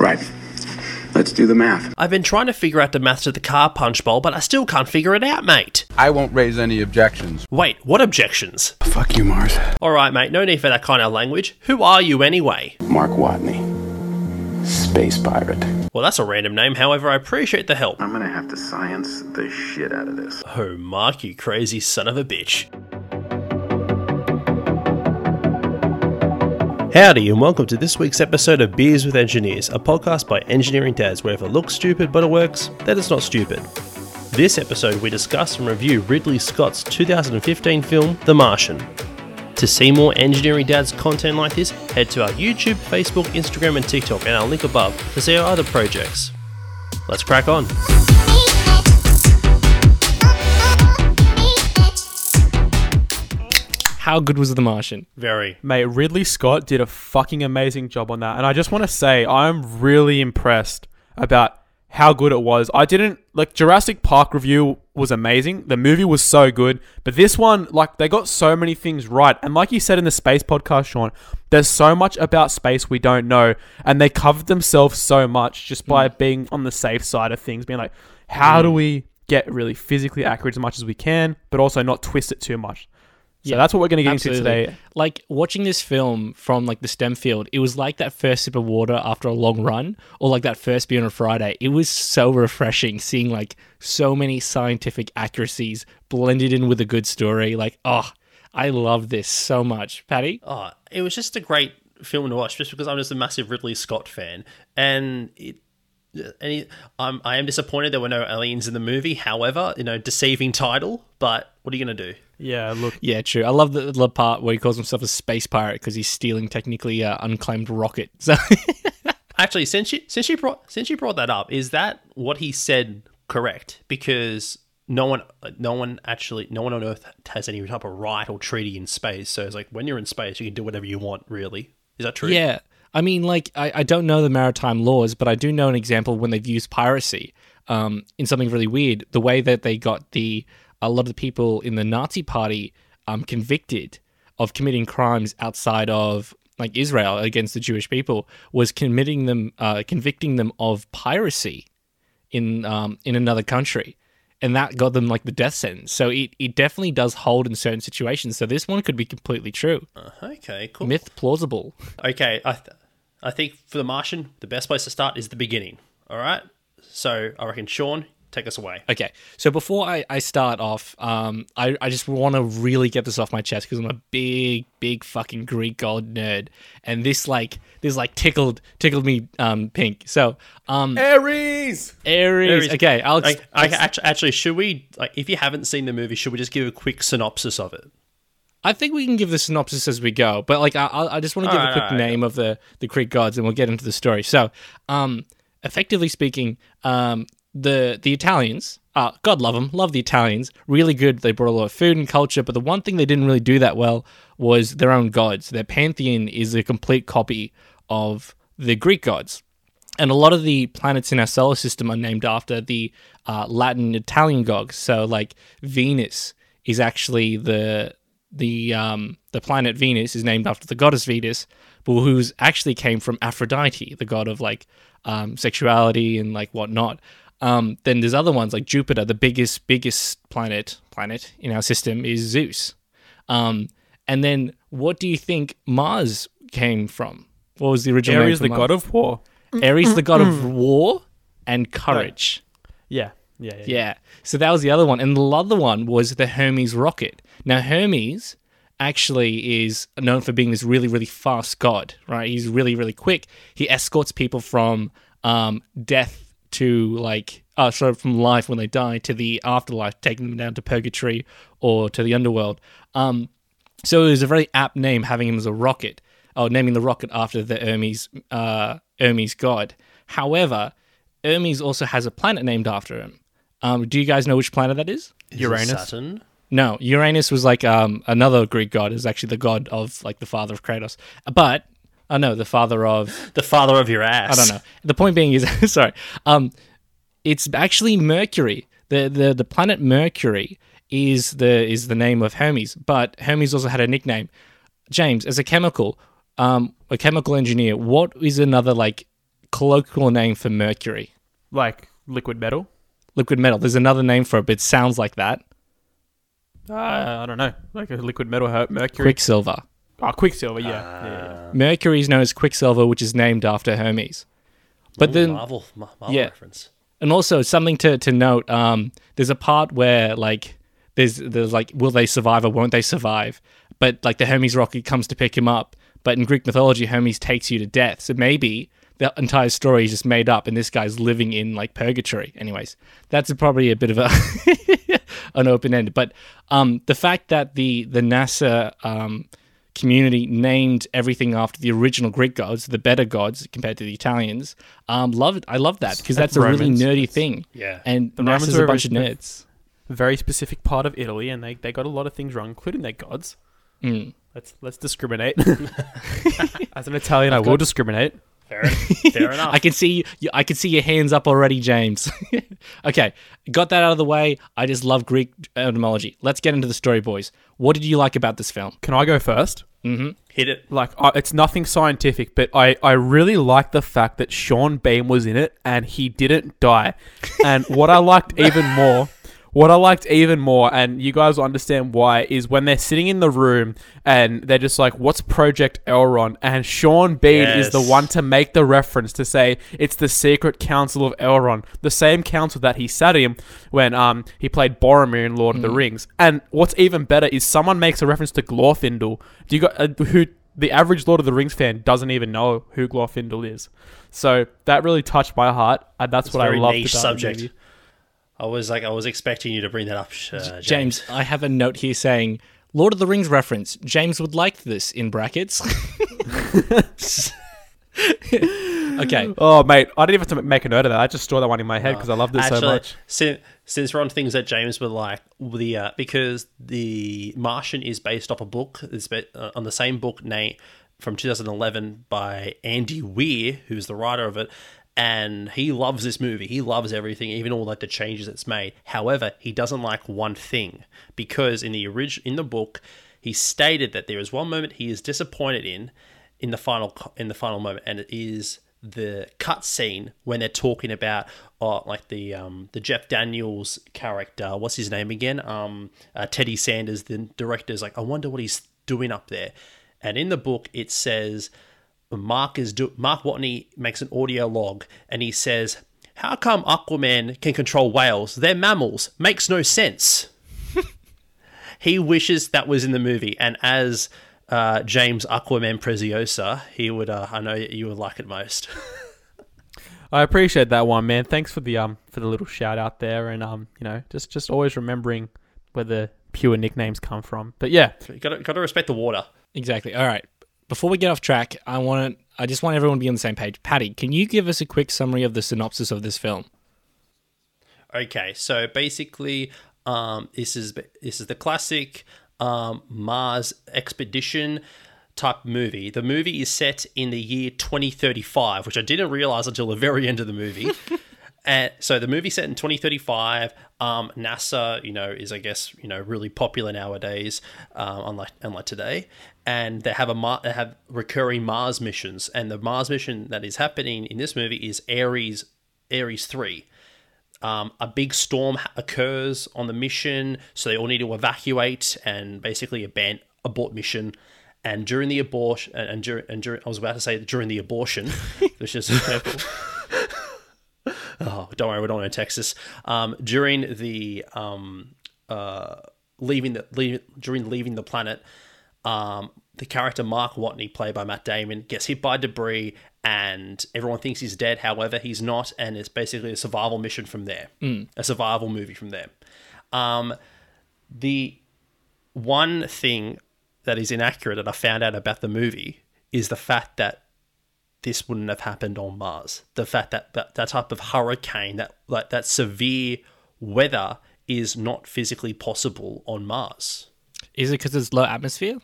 Right. Let's do the math. I've been trying to figure out the maths of the car punch bowl, but I still can't figure it out, mate. I won't raise any objections. Wait, what objections? Fuck you, Mars. Alright, mate, no need for that kind of language. Who are you anyway? Mark Watney. Space pirate. Well, that's a random name, however, I appreciate the help. I'm gonna have to science the shit out of this. Oh, Mark, you crazy son of a bitch. Howdy, and welcome to this week's episode of Beers with Engineers, a podcast by engineering dads where if it looks stupid but it works, then it's not stupid. This episode, we discuss and review Ridley Scott's 2015 film, The Martian. To see more engineering dads content like this, head to our YouTube, Facebook, Instagram, and TikTok, and our link above to see our other projects. Let's crack on. How good was The Martian? Very. Mate, Ridley Scott did a fucking amazing job on that. And I just want to say, I'm really impressed about how good it was. I didn't, like, Jurassic Park review was amazing. The movie was so good. But this one, like, they got so many things right. And like you said in the space podcast, Sean, there's so much about space we don't know. And they covered themselves so much just by mm. being on the safe side of things, being like, how do mm. we get really physically accurate as much as we can, but also not twist it too much? So Yeah, that's what we're going to get into today. Like watching this film from like the STEM field, it was like that first sip of water after a long run, or like that first beer on a Friday. It was so refreshing seeing like so many scientific accuracies blended in with a good story. Like, oh, I love this so much, Patty. Oh, it was just a great film to watch, just because I'm just a massive Ridley Scott fan, and it. any I'm, I am disappointed there were no aliens in the movie. However, you know, deceiving title. But what are you gonna do? Yeah, look. Yeah, true. I love the, the part where he calls himself a space pirate because he's stealing technically a unclaimed rocket. So Actually, since you since you brought since you brought that up, is that what he said correct? Because no one no one actually no one on Earth has any type of right or treaty in space. So it's like when you're in space, you can do whatever you want. Really, is that true? Yeah. I mean, like, I, I don't know the maritime laws, but I do know an example when they've used piracy um, in something really weird. The way that they got the a lot of the people in the Nazi party um, convicted of committing crimes outside of like Israel against the Jewish people was committing them, uh, convicting them of piracy in um, in another country, and that got them like the death sentence. So it, it definitely does hold in certain situations. So this one could be completely true, Okay. Cool. myth plausible. Okay, I, th- I think for The Martian, the best place to start is the beginning. All right. So I reckon Sean, take us away. Okay, so before I, I start off, um, I, I just want to really get this off my chest because I'm a big, big fucking Greek god nerd, and this like this like tickled tickled me um pink. So um Ares! Ares. Ares. Okay, I'll. I, I, actually, actually, should we like if you haven't seen the movie, should we just give a quick synopsis of it? I think we can give the synopsis as we go, but like I, I I just want to give Alright, a quick alright. name of the the Greek gods, and we'll get into the story. So, um, effectively speaking, um, the the Italians, uh, God love them, love the Italians, really good. They brought a lot of food and culture, but the one thing they didn't really do that well was their own gods. Their pantheon is a complete copy of the Greek gods. And a lot of the planets in our solar system are named after the uh, Latin Italian gods. So, like Venus is actually the the um, the planet Venus is named after the goddess Venus, but who's actually came from Aphrodite, the god of like um, sexuality and like whatnot. Um, then there's other ones like Jupiter, the biggest biggest planet planet in our system is Zeus. Um, and then what do you think Mars came from? What was the original Ares, the name for god Mars? of war. Ares, the god of war and courage. Yeah, yeah, yeah. Yeah. So that was the other one. And the other one was the Hermes rocket. Now, Hermes actually is known for being this really, really fast god, right? He's really, really quick. He escorts people from um, death to like, uh, sorry, from life when they die to the afterlife, taking them down to purgatory or to the underworld. Um, so it was a very apt name having him as a rocket, or naming the rocket after the Hermes, uh, Hermes god. However, Hermes also has a planet named after him. Um, do you guys know which planet that is? Is it Uranus? Saturn. No, Uranus was like um, another Greek god. Is actually the god of like the father of Kratos. But oh no, the father of The father of your ass. I don't know. The point being is sorry. Um, it's actually Mercury. The the the planet Mercury is the is the name of Hermes, but Hermes also had a nickname. James, as a chemical, um, a chemical engineer, what is another like colloquial name for mercury. Like liquid metal. Liquid metal. There's another name for it, but it sounds like that. Uh, I don't know. Like a liquid metal, her- mercury. Quicksilver. Oh, quicksilver. Yeah. yeah. Mercury is known as Quicksilver, which is named after Hermes. But Ooh, then, Marvel, Marvel yeah. reference. and also something to, to note. Um, there's a part where like there's there's like will they survive or won't they survive? But like the Hermes rocket comes to pick him up. But in Greek mythology, Hermes takes you to death. So maybe the entire story is just made up, and this guy's living in like purgatory. Anyways, that's probably a bit of a an open end. But um, the fact that the the NASA um, community named everything after the original Greek gods, the better gods compared to the Italians. Um, love. I love that because that's a really nerdy thing. Yeah. and The Romans NASA's were a a bunch of very nerds. Very specific part of Italy, and they, they got a lot of things wrong, including their gods. Mm. Let's let's discriminate. As an Italian, I will got- discriminate. Fair, fair enough. I can see you, I can see your hands up already, James. okay, got that out of the way. I just love Greek etymology. Let's get into the story, boys. What did you like about this film? Can I go first? Hit it. Like, uh, it's nothing scientific, but I, I really like the fact that Sean Bean was in it and he didn't die. And what I liked even more, what I liked even more, and you guys will understand why, is when they're sitting in the room and they're just like, "What's Project Elrond?" And Sean Bean is the one to make the reference to say it's the Secret Council of Elrond, the same council that he sat in when um he played Boromir in Lord of the Rings. And what's even better is someone makes a reference to Glorfindel. Do you got uh, who? The average Lord of the Rings fan doesn't even know who Glorfindel is, so that really touched my heart, and that's It's what I loved about the movie. I was like, I was expecting you to bring that up, uh, James. James, I have a note here saying Lord of the Rings reference. James would like this in brackets. okay. Oh, mate, I didn't even have to make a note of that. I just saw that one in my head because I loved it so much. Since, since we're on things that James would like, the uh, because the Martian is based off a book, it's ba- uh, on the same book Nate, from 2011 by Andy Weir, who's the writer of it, and he loves this movie. He loves everything, even all like the changes it's made. However, he doesn't like one thing because in the orig- in the book, he stated that there is one moment he is disappointed in in the final in the final moment, and it is the cut scene when they're talking about oh, like the um the Jeff Daniels character. What's his name again? Um, uh, Teddy Sanders. The director's like, I wonder what he's doing up there. And in the book, it says Mark is do- Mark Watney makes an audio log, and he says, "How come Aquaman can control whales? They're mammals. Makes no sense." he wishes that was in the movie, and as uh, James Aquaman Preziosa, he would. Uh, I know you would like it most. I appreciate that one, man. Thanks for the um for the little shout out there, and um you know just just always remembering where the pure nicknames come from. But yeah, you got got to respect the water. Exactly. All right. Before we get off track, I want to. I just want everyone to be on the same page. Patty, can you give us a quick summary of the synopsis of this film? Okay, so basically, um, this is this is the classic um, Mars expedition type movie. The movie is set in the year 2035, which I didn't realize until the very end of the movie. and so the movie set in 2035. Um, NASA, you know, is I guess you know really popular nowadays, um, unlike unlike today. And they have a Mar- they have recurring Mars missions, and the Mars mission that is happening in this movie is Ares Ares three um, a big storm occurs on the mission, so they all need to evacuate and basically abandon abort mission. And during the abortion, and, and, during, and during, I was about to say during the abortion, which is oh, don't worry, we're not in Texas. Um, during the um, uh, leaving the leave, during leaving the planet, um, the character Mark Watney, played by Matt Damon, gets hit by debris, and everyone thinks he's dead. However, he's not, and it's basically a survival mission from there, a survival movie from there. Um, the one thing that is inaccurate that I found out about the movie is the fact that this wouldn't have happened on Mars. The fact that that, that type of hurricane, that like that severe weather, is not physically possible on Mars. Is it because it's low atmosphere?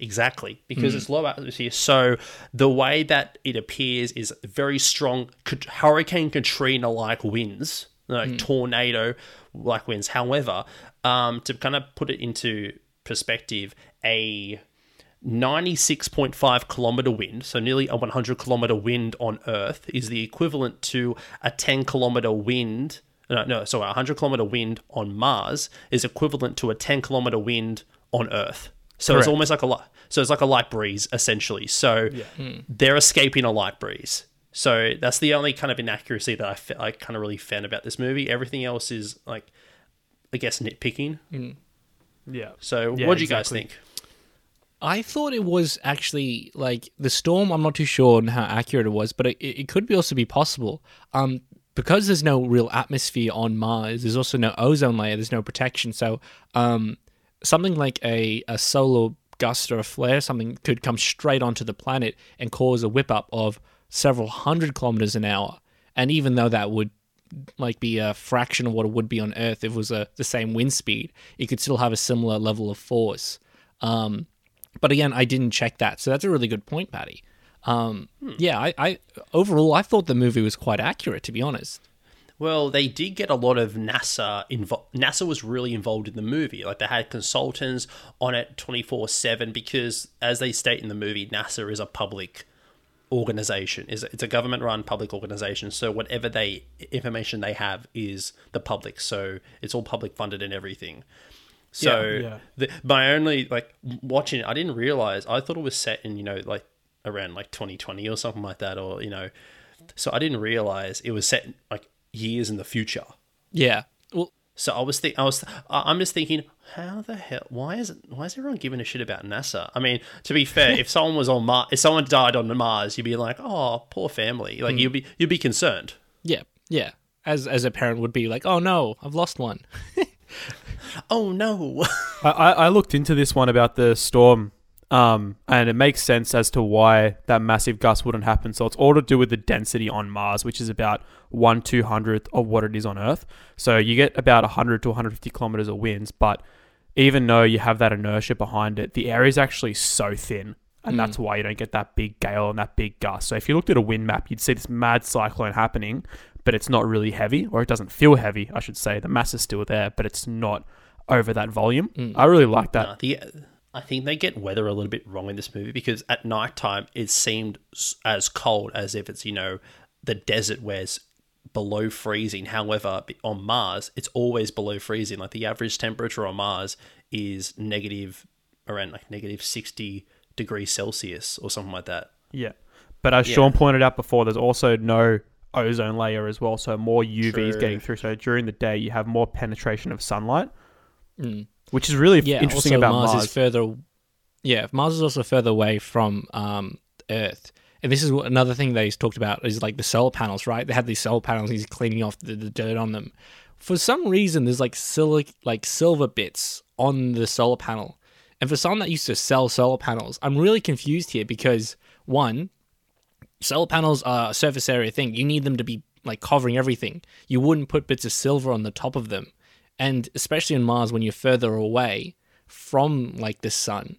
Exactly, because it's low atmosphere. So the way that it appears is very strong Hurricane Katrina like winds, like tornado like winds. However, um, to kind of put it into perspective, a 96.5 kilometer wind, so nearly a 100 kilometer wind on Earth, is the equivalent to a 10 kilometer wind. No, no, sorry, a 100 kilometer wind on Mars is equivalent to a 10 kilometer wind on Earth. So it's almost like a light. So it's like a light breeze essentially. So they're escaping a light breeze. So that's the only kind of inaccuracy that I, fe- I kind of really found about this movie. Everything else is like, I guess, nitpicking. Yeah. So Yeah, what do you guys think? I thought it was actually like the storm. I'm not too sure on how accurate it was, but it, it could be also be possible. Um, because there's no real atmosphere on Mars. There's also no ozone layer. There's no protection. So, um, something like a a solar gust or a flare, something could come straight onto the planet and cause a whip up of several hundred kilometers an hour. And even though that would like be a fraction of what it would be on Earth if it was a, the same wind speed, it could still have a similar level of force. Um, but again, I didn't check that, so that's a really good point, Patty. Um, Yeah, I, I overall I thought the movie was quite accurate, to be honest. Well, they did get a lot of NASA involved. NASA was really involved in the movie. Like they had consultants on it 24 7 because, as they state in the movie, NASA is a public organization. Is It's a government run public organization. So whatever they information they have is the public. So it's all public funded and everything. So Yeah, yeah. The, my only like watching it, I didn't realize. I thought it was set in you know like around like 2020 or something like that, or you know. So I didn't realize it was set like years in the future. Yeah. Well, So I was think I was I- I'm just thinking, how the hell? Why is it? Why is everyone giving a shit about NASA? I mean, to be fair, if someone was on Mars, if someone died on Mars, you'd be like, oh, poor family. Like hmm. you'd be you'd be concerned. yeah, yeah. As as a parent would be like, oh no, I've lost one. Oh no. I, I I looked into this one about the storm, um, and it makes sense as to why that massive gust wouldn't happen. So it's all to do with the density on Mars, which is about one two hundredth of what it is on Earth. So you get about 100 to 150 kilometers of winds, but even though you have that inertia behind it, the area is actually so thin. And that's why you don't get that big gale and that big gust. So if you looked at a wind map, you'd see this mad cyclone happening, but it's not really heavy, or it doesn't feel heavy, I should say. The mass is still there, but it's not over that volume. I really like that. Uh, the, I think they get weather a little bit wrong in this movie because at nighttime it seemed as cold as if it's you know the desert where it's below freezing. However, on Mars it's always below freezing. Like the average temperature on Mars is negative around like negative sixty degrees Celsius or something like that. Yeah. But as Yeah. Sean pointed out before, there's also no ozone layer as well, so more UVs True. getting through. So during the day, you have more penetration of sunlight, hmm. Which is really Yeah, interesting about Mars, Mars. is further. Yeah, Mars is also further away from um, Earth, and this is another thing that he's talked about is like the solar panels. Right, they had these solar panels. He's cleaning off the, the dirt on them. For some reason, there's like silic, like silver bits on the solar panel, and for someone that used to sell solar panels, I'm really confused here because one, solar panels are a surface area thing. You need them to be like covering everything. You wouldn't put bits of silver on the top of them. And especially on Mars when you're further away from like the sun,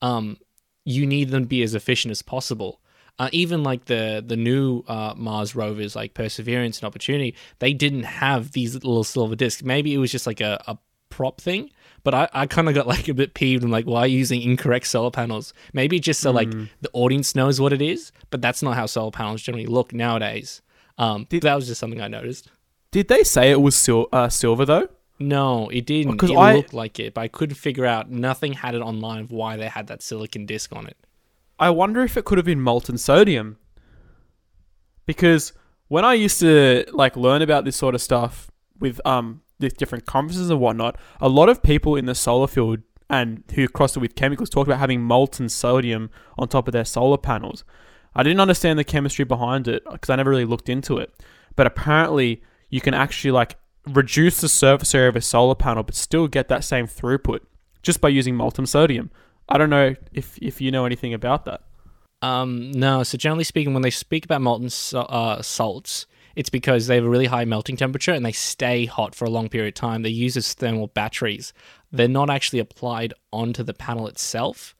um, you need them to be as efficient as possible. Uh, even like the the new uh, Mars rovers, like Perseverance and Opportunity, they didn't have these little silver discs. Maybe it was just like a, a prop thing. But I, I kind of got like a bit peeved and like, why are you using incorrect solar panels? Maybe just so like the audience knows what it is, but that's not how solar panels generally look nowadays. Um, that was just something I noticed. Did they say it was sil- uh, silver though? No, it didn't. 'cause It I- looked like it, but I couldn't figure out. Nothing had it online of why they had that silicon disc on it. I wonder if it could have been molten sodium. Because when I used to like learn about this sort of stuff with um with different conferences and whatnot, a lot of people in the solar field and who crossed it with chemicals talked about having molten sodium on top of their solar panels. I didn't understand the chemistry behind it because I never really looked into it. But apparently, you can actually like reduce the surface area of a solar panel, but still get that same throughput just by using molten sodium. I don't know if if you know anything about that. Um, no, so generally speaking, when they speak about molten so- uh, salts, it's because they have a really high melting temperature and they stay hot for a long period of time. They use as thermal batteries. They're not actually applied onto the panel itself.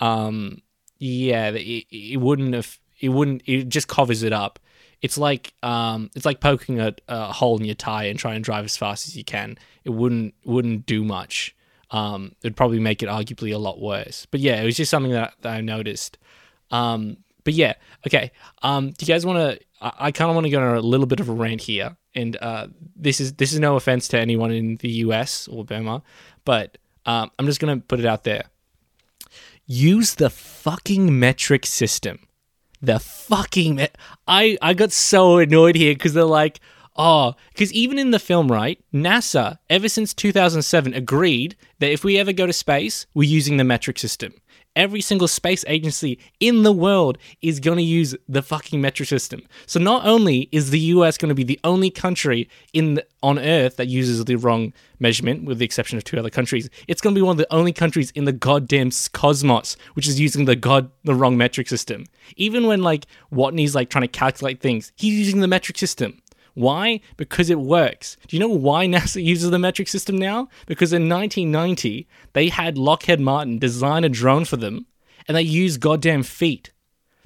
Um, yeah, it, it wouldn't have. It wouldn't. It just covers it up. It's like um, it's like poking a, a hole in your tire and trying to drive as fast as you can. It wouldn't wouldn't do much. um, it'd probably make it arguably a lot worse. But yeah, it was just something that, that I noticed. Um, but yeah, okay. Um, do you guys want to? I, I kind of want to go on a little bit of a rant here, and uh, this is this is no offense to anyone in the US or Burma, but um, I'm just gonna put it out there. Use the fucking metric system. The fucking me- I I got so annoyed here because they're like, oh, because even in the film, right? NASA ever since 2007 agreed that if we ever go to space, we're using the metric system. Every single space agency in the world is going to use the fucking metric system. So not only is the US going to be the only country in the, on Earth that uses the wrong measurement, with the exception of two other countries, it's going to be one of the only countries in the goddamn cosmos which is using the god the wrong metric system. Even when like Watney's like trying to calculate things, he's using the metric system. Why? Because it works. Do you know why NASA uses the metric system now? Because in 1990, they had Lockheed Martin design a drone for them and they used goddamn feet.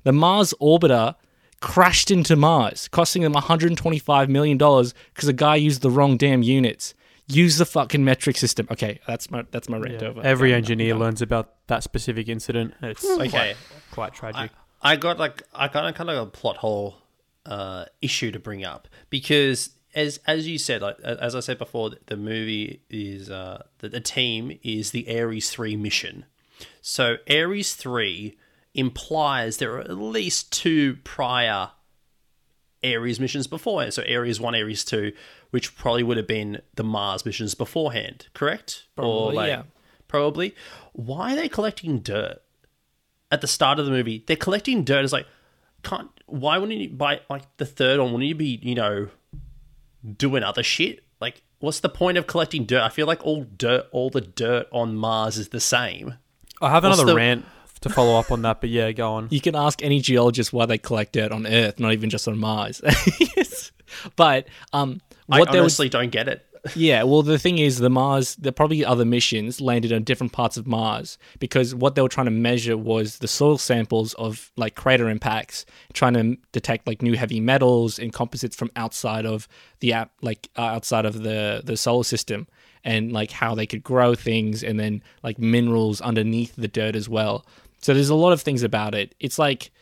The Mars orbiter crashed into Mars, costing them $125 million because a guy used the wrong damn units. Use the fucking metric system. Okay, that's my that's my rant over. Every Done, engineer done. learns about that specific incident. It's hmm. Okay. quite, quite tragic. I got like I kind of kind of a plot hole uh, issue to bring up because as as you said, like as I said before, the movie is uh, the, the team is the Ares three mission. So Ares three implies there are at least two prior Ares missions before. So Ares one, Ares two, which probably would have been the Mars missions beforehand, correct? or Probably, like, yeah. Probably. Why are they collecting dirt? at the start of the movie, they're collecting dirt. It's like, can't. Why wouldn't you by like the third one? Wouldn't you be you know doing other shit? Like, what's the point of collecting dirt? I feel like all dirt, all the dirt on Mars is the same. I have another the- rant to follow up on that, but yeah, go on. You can ask any geologist why they collect dirt on Earth, not even just on Mars. Yes. But um, what I they was honestly don't get it. Yeah, well, the thing is, the Mars, there probably other missions landed on different parts of Mars because what they were trying to measure was the soil samples of like crater impacts, trying to detect like new heavy metals and composites from outside of the app, like uh, outside of the the solar system, and like how they could grow things, and then like minerals underneath the dirt as well. So there's a lot of things about it. It's like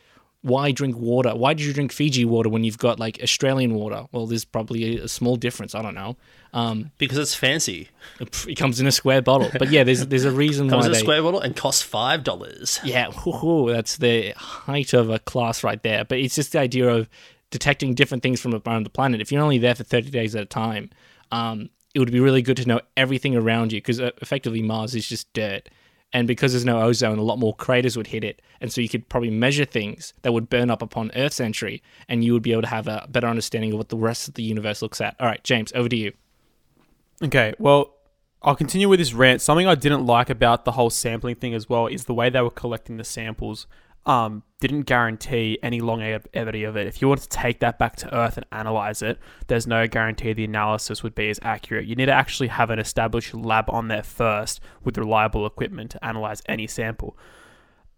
why drink water? Why did you drink Fiji water when you've got like Australian water? Well, there's probably a, a small difference. I don't know. Um, Because it's fancy. it comes in a square bottle, but yeah, there's there's a reason why it Comes why in a they. square bottle and costs five dollars. Yeah, whoo-hoo, that's the height of a class right there. But it's just the idea of detecting different things from around the planet. If you're only there for 30 days at a time, um, it would be really good to know everything around you because uh, effectively Mars is just dirt. And because there's no ozone, a lot more craters would hit it. And so you could probably measure things that would burn up upon Earth's entry, and you would be able to have a better understanding of what the rest of the universe looks at. All right, James, over to you. Okay, well, I'll continue with this rant. Something I didn't like about the whole sampling thing as well is the way they were collecting the samples. Um, didn't guarantee any longevity of it. If you wanted to take that back to Earth and analyze it, there's no guarantee the analysis would be as accurate. You need to actually have an established lab on there first with reliable equipment to analyze any sample.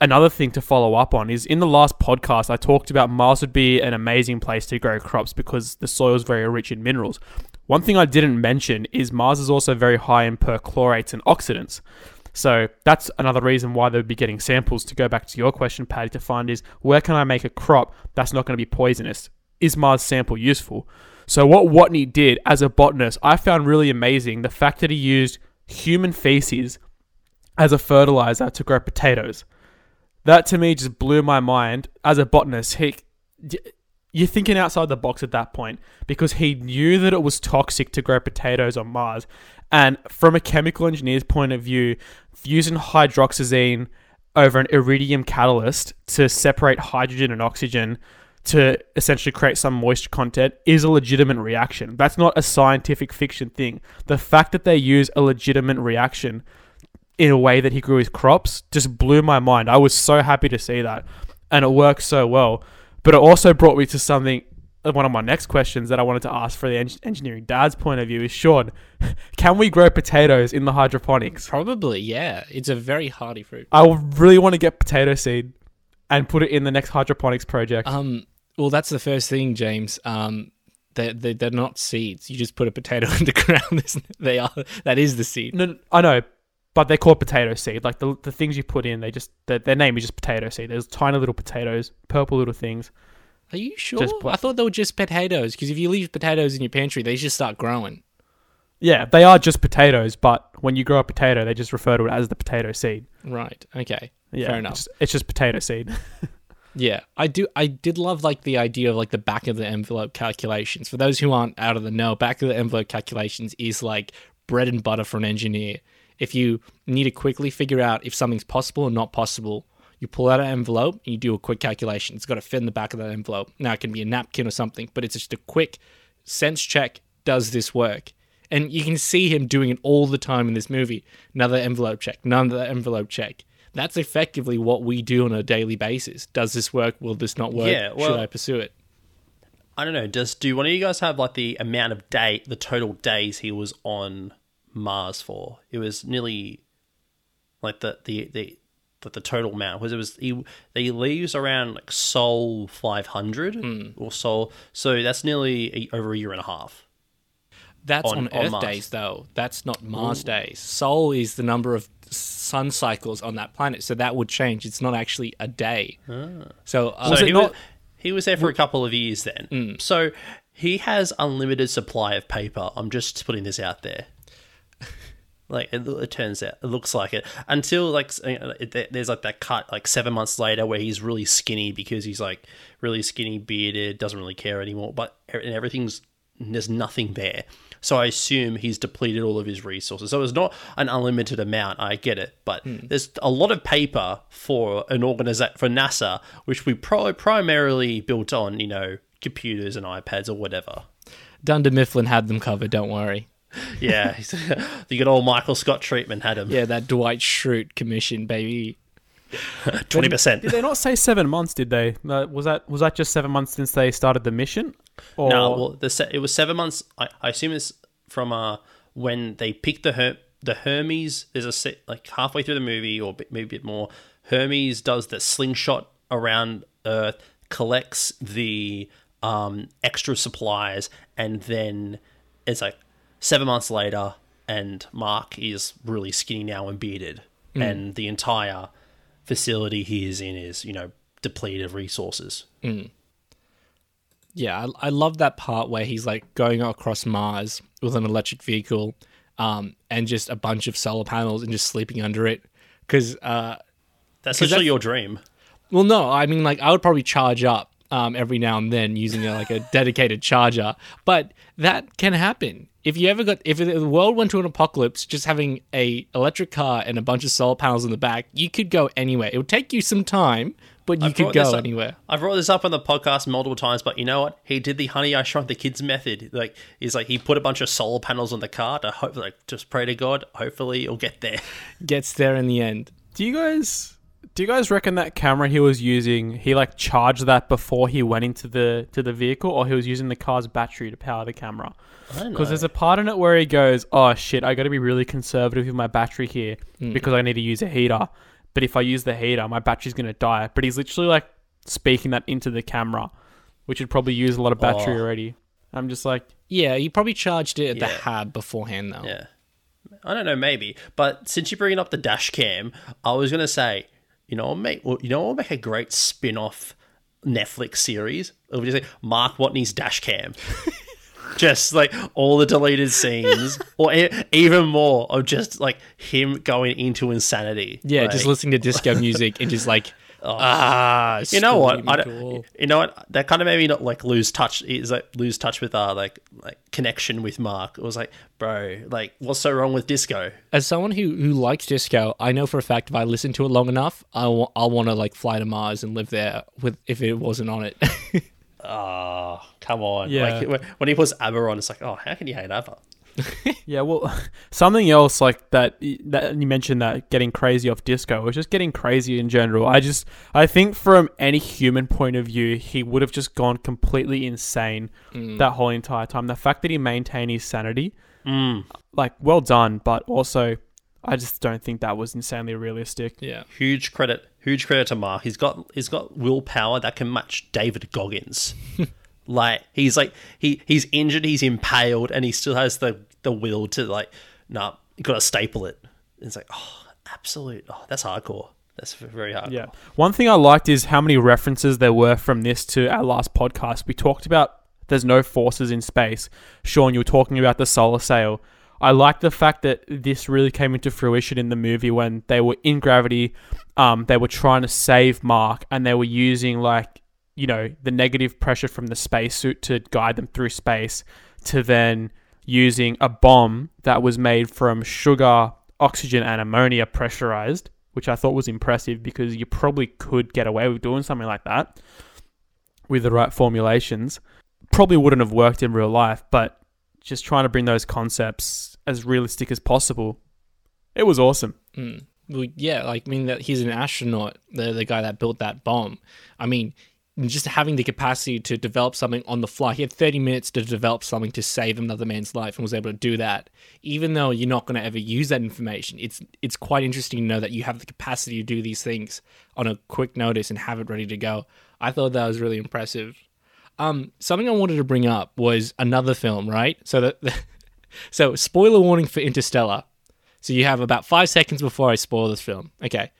Another thing to follow up on is in the last podcast, I talked about Mars would be an amazing place to grow crops because the soil is very rich in minerals. One thing I didn't mention is Mars is also very high in perchlorates and oxidants. So that's another reason why they would be getting samples. To go back to your question, Patty, to find is where can I make a crop that's not going to be poisonous? Is Mars sample useful? So what Watney did as a botanist, I found really amazing the fact that he used human feces as a fertilizer to grow potatoes. That to me just blew my mind. As a botanist, he, you're thinking outside the box at that point because he knew that it was toxic to grow potatoes on Mars. And from a chemical engineer's point of view, using hydrazine over an iridium catalyst to separate hydrogen and oxygen to essentially create some moisture content is a legitimate reaction. That's not a scientific fiction thing. The fact that they use a legitimate reaction in a way that he grew his crops just blew my mind. I was so happy to see that. And it worked so well. But it also brought me to something, one of my next questions that I wanted to ask for the en- engineering dad's point of view is Sean, can we grow potatoes in the hydroponics? Probably, yeah. It's a very hardy fruit. I really want to get potato seed and put it in the next hydroponics project. Um, well, that's the first thing, James. Um, they they they're not seeds. You just put a potato in the ground. They are. That is the seed. no, I know, but they're called potato seed. Like the the things you put in, they just their, their name is just potato seed. There's tiny little potatoes, purple little things. Are you sure? Just put- I thought they were just potatoes because if you leave potatoes in your pantry, they just start growing. Yeah, they are just potatoes, but when you grow a potato, they just refer to it as the potato seed. Right. Okay. Yeah, Fair enough. It's, it's just potato seed. Yeah, I do. I did love like the idea of like the back of the envelope calculations. For those who aren't out of the know, back of the envelope calculations is like bread and butter for an engineer. If you need to quickly figure out if something's possible or not possible, you pull out an envelope and you do a quick calculation. It's got to fit in the back of that envelope. Now it can be a napkin or something, but it's just a quick sense check. Does this work? And you can see him doing it all the time in this movie. Another envelope check, another envelope check. That's effectively what we do on a daily basis. Does this work? Will this not work? Yeah, well- Should I pursue it? I don't know. Does do one of you guys have like the amount of day, the total days he was on Mars for? It was nearly like the the the the, the total amount because it was he he leaves around like Sol five hundred Hmm. or Sol, so that's nearly a, over a year and a half. That's on- on, on Earth Mars. days, though. That's not Mars days. Sol is the number of sun cycles on that planet, so that would change. It's not actually a day. So, uh, So he, not- was, he was there for a couple of years then. Mm. So he has unlimited supply of paper. I'm just putting this out there. Like it, it turns out, it looks like it until like uh, there's like that cut like seven months later where he's really skinny because he's like really skinny, bearded, doesn't really care anymore. But and everything's there's nothing there. So I assume he's depleted all of his resources. So it's not an unlimited amount. I get it, but there's a lot of paper for an organization for NASA, which we pro- primarily built on you know computers and iPads or whatever. Dunder Mifflin had them covered. Don't worry. Yeah, the good old Michael Scott treatment had him. Yeah, that Dwight Schrute commission, baby. twenty percent. did they not say seven months? Did they? Uh, was that was that just seven months since they started the mission? Or No, well, the se- it was seven months. I, I assume it's from uh when they picked the Her- the Hermes. There's a set like halfway through the movie, or bit- maybe a bit more. Hermes does the slingshot around Earth, collects the um extra supplies, and then it's like seven months later, and Mark is really skinny now and bearded, and the entire facility he is in is you know depleted of resources. Yeah, I, I love that part where he's like going across Mars with an electric vehicle, um, and just a bunch of solar panels and just sleeping under it. Because, uh, That's literally that's- your dream. well, no, I mean like I would probably charge up um, every now and then using a, like a dedicated charger, but that can happen. If you ever got if the world went to an apocalypse, just having a electric car and a bunch of solar panels in the back, you could go anywhere. It would take you some time, but you I've could go anywhere. I've brought this up on the podcast multiple times, but you know what? He did the Honey I Shrunk the Kids method. Like he's like he put a bunch of solar panels on the car to hope, like just pray to God. Hopefully, it'll get there. Gets there in the end. Do you guys do you guys reckon that camera he was using he like charged that before he went into the to the vehicle or he was using the car's battery to power the camera? Because there's a part in it where he goes, "Oh shit, I got to be really conservative with my battery here hmm. because I need to use a heater. But if I use the heater, my battery's gonna die." But he's literally like speaking that into the camera, which would probably use a lot of battery Oh. already. I'm just like, Yeah, he probably charged it at the Yeah. hab beforehand though. Yeah, I don't know, maybe. But since you're bringing up the dash cam, I was gonna say, you know, well, you know, will make a great spin-off Netflix series. It would just say Mark Watney's dash cam. just like all the deleted scenes, or even more of just like him going into insanity. Yeah, Like- just listening to disco music and just like ah. You know what? I don't, you know what? That kind of made me not like lose touch. Is like lose touch with our like like connection with Mark. It was like, bro, like what's so wrong with disco? As someone who who likes disco, I know for a fact if I listen to it long enough, I will want to like fly to Mars and live there with if it wasn't on it. Oh, come on. Yeah. Like when- when he puts ABBA on, it's like, oh, how can you hate ABBA? Yeah, well, something else like that that you mentioned that getting crazy off disco was just getting crazy in general. I just I think from any human point of view, he would have just gone completely insane mm. that whole entire time. The fact that he maintained his sanity, mm. like well done, but also I just don't think that was insanely realistic. yeah. Huge credit, huge credit to Mark. He's got he's got willpower that can match David Goggins. like he's like he he's injured, he's impaled, and he still has the the will to like, nah, you got to staple it. it's like, oh, absolute. Oh, that's hardcore. That's very hardcore. Yeah. One thing I liked is how many references there were from this to our last podcast. We talked about there's no forces in space. Sean, you were talking about the solar sail. I like the fact that this really came into fruition in the movie when they were in gravity. Um, they were trying to save Mark, and they were using like you know the negative pressure from the spacesuit to guide them through space, to then using a bomb that was made from sugar, oxygen, and ammonia pressurized, which I thought was impressive because you probably could get away with doing something like that with the right formulations. Probably wouldn't have worked in real life, but just trying to bring those concepts as realistic as possible. It was awesome. Mm. Well, yeah, like I mean that he's an astronaut, the the guy that built that bomb. I mean, just having the capacity to develop something on the fly. He had 30 minutes to develop something to save another man's life and was able to do that. Even though you're not going to ever use that information, it's it's quite interesting to know that you have the capacity to do these things on a quick notice and have it ready to go. I thought that was really impressive. Um, something I wanted to bring up was another film, right? So that so, spoiler warning for Interstellar. So you have about five seconds before I spoil this film. Okay.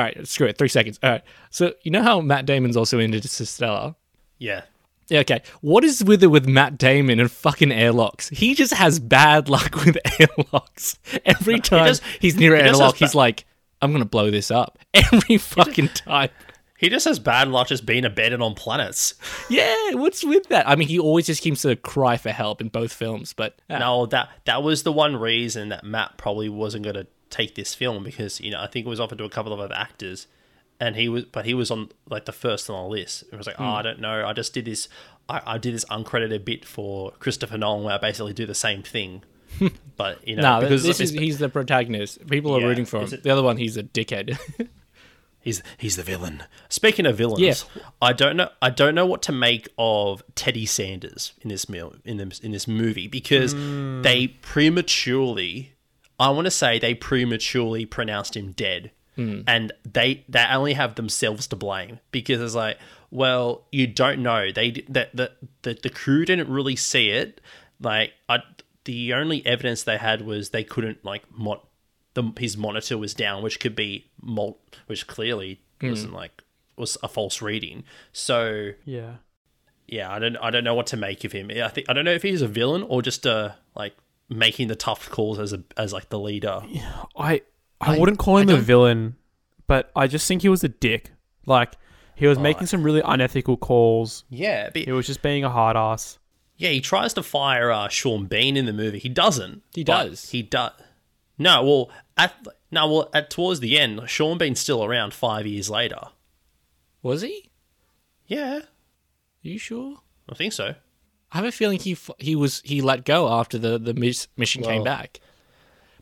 All right, screw it. Three seconds. All right. So you know how Matt Damon's also in Interstellar. Yeah. Yeah. Okay. What is with it with Matt Damon and fucking airlocks? He just has bad luck with airlocks. Every time does- he's near an he airlock, he's ba- like, "I'm gonna blow this up." Every fucking time. He just has bad luck just being abandoned on planets. Yeah. What's with that? I mean, he always just seems to cry for help in both films, but uh, No, that that was the one reason that Matt probably wasn't going to take this film because you know I think it was offered to a couple of other actors, and he was but he was on like the first on the list. It was like, oh, I hmm. don't know, I just did this, I, I did this uncredited bit for Christopher Nolan where I basically do the same thing, but you know No, because this is he's the protagonist. People are Yeah, rooting for him. it- The other one, he's a dickhead. He's he's the villain. Speaking of villains, Yeah. I don't know I don't know what to make of Teddy Sanders in this meal in this in this movie because hmm. they prematurely I want to say they prematurely pronounced him dead. Hmm. And they they only have themselves to blame because it's like, well, you don't know. They that the, the the crew didn't really see it. Like I the only evidence they had was they couldn't like mod the his monitor was down, which could be mul- which clearly hmm. wasn't like was a false reading. So Yeah. yeah, I don't I don't know what to make of him. I think I don't know if he's a villain or just a like making the tough calls as a as like the leader. I I, I- wouldn't call him a villain, but I just think he was a dick. Like he was making some really unethical calls. Yeah, but He was just being a hard ass. yeah, he tries to fire uh, Sean Bean in the movie. He doesn't. He does. He does. No, well, at no, well, at towards the end, Sean Bean's still around five years later. was he? Yeah, Are you sure? I think so. I have a feeling he he was he let go after the the mis- mission came back.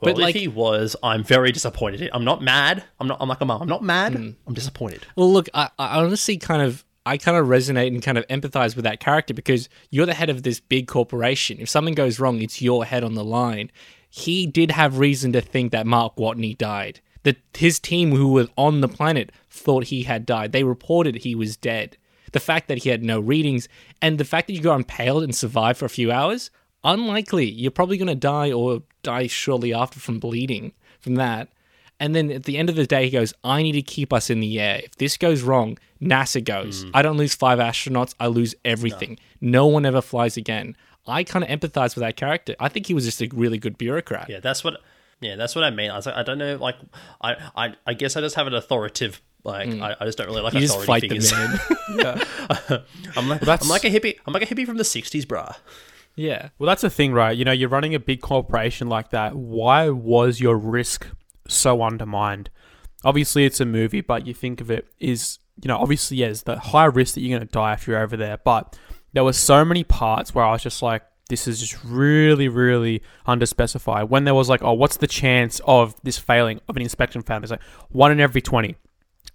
Well, But, like- if he was, I'm very disappointed. I'm not mad. I'm not. I'm like a mom. I'm not mad. Hmm. I'm disappointed. Well, look, I, I honestly kind of I kind of resonate and kind of empathize with that character because you're the head of this big corporation. If something goes wrong, it's your head on the line. He did have reason to think that Mark Watney died. That his team who was on the planet thought he had died. They reported he was dead. The fact that he had no readings and the fact that you got impaled and survived for a few hours, unlikely. You're probably going to die or die shortly after from bleeding from that. And then at the end of the day, he goes, I need to keep us in the air. If this goes wrong, NASA goes. Mm. I don't lose five astronauts, I lose everything. No, one ever flies again. I kind of empathize with that character. I think he was just a really good bureaucrat. Yeah, that's what. Yeah, that's what I mean. I was like, I don't know. Like, I, I, I guess I just have an authoritative. Like, mm. I, I just don't really like. You just authority fight the figures. man. I'm like, that's- I'm like a hippie. I'm like a hippie from the '60s, bruh. yeah. Well, that's the thing, right? You know, you're running a big corporation like that. Why was your risk so undermined? Obviously, it's a movie, but you think of it is, you know, obviously, yes, the high risk that you're going to die if you're over there. But there were so many parts where I was just like, this is just really, really underspecified. When there was like, oh, what's the chance of this failing, of an inspection failing? It's like one in every 20.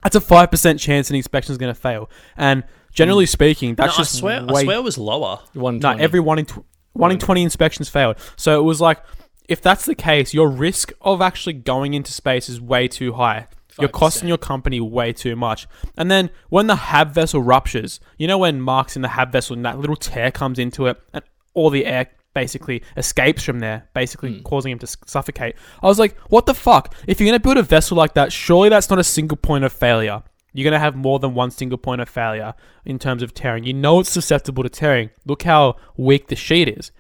That's a 5% chance an inspection is going to fail. And generally hmm. speaking, that's No, I swear, way I swear it was lower. One no, every one in tw- one in twenty inspections failed. So it was like, if that's the case, your risk of actually going into space is way too high. You're costing your company way too much. And then when the Hab vessel ruptures, you know when Mark's in the Hab vessel and that little tear comes into it, and all the air basically escapes from there, basically hmm. causing him to suffocate. I was like, what the fuck? If you're gonna build a vessel like that, surely that's not a single point of failure. You're gonna have more than one single point of failure in terms of tearing. You know it's susceptible to tearing. Look how weak the sheet is.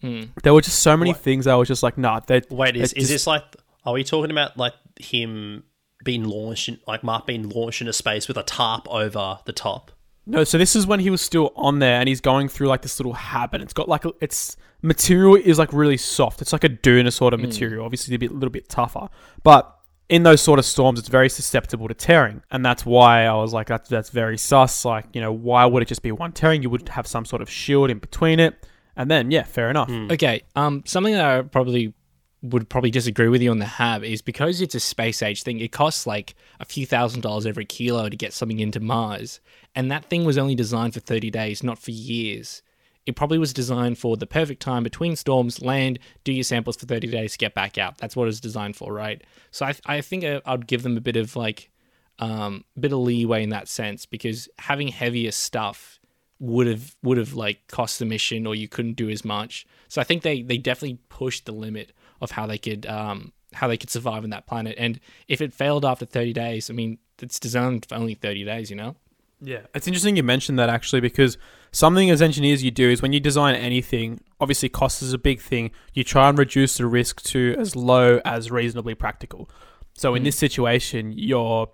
Hmm. There were just so many things I was just like, nah. That Wait, is, is just- this like? Are we talking about like him being launched, in, like Mark being launched into space with a tarp over the top? No, so this is when he was still on there and he's going through like this little habit. It's got like a, its material is like really soft. It's like a Duna sort of material, obviously a bit, little bit tougher. But in those sort of storms, it's very susceptible to tearing, and that's why I was like, that's that's very sus. Like, you know, why would it just be one tearing? You would have some sort of shield in between it, and then yeah, fair enough. Okay. Um, something that I probably would probably disagree with you on the Hab is because it's a space age thing. It costs like a few thousand dollars every kilo to get something into Mars, and that thing was only designed for thirty days, not for years. It probably was designed for the perfect time between storms, land, do your samples for 30 days, get back out. That's what it was designed for, right? So I, I think I, I'd give them a bit of like, um, bit of leeway in that sense because having heavier stuff would have would have like cost the mission or you couldn't do as much. So I think they they definitely pushed the limit of how they could um how they could survive on that planet. And if it failed after 30 days, I mean, it's designed for only 30 days, you know? Yeah, it's interesting you mentioned that actually because something as engineers you do is when you design anything, obviously cost is a big thing. You try and reduce the risk to as low as reasonably practical. So in this situation, you're